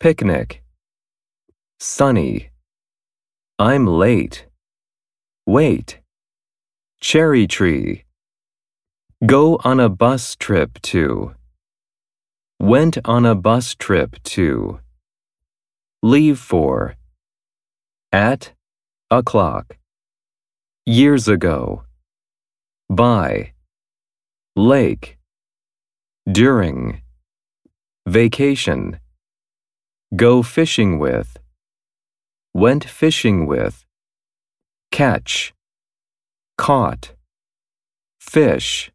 picnic, sunny. I'm late. Wait. Cherry tree. Go on a bus trip to. Went on a bus trip to. Leave for. At. O'clock. Years ago. By. Lake. During. Vacation. Go fishing with. Went fishing with. Catch. Caught. Fish.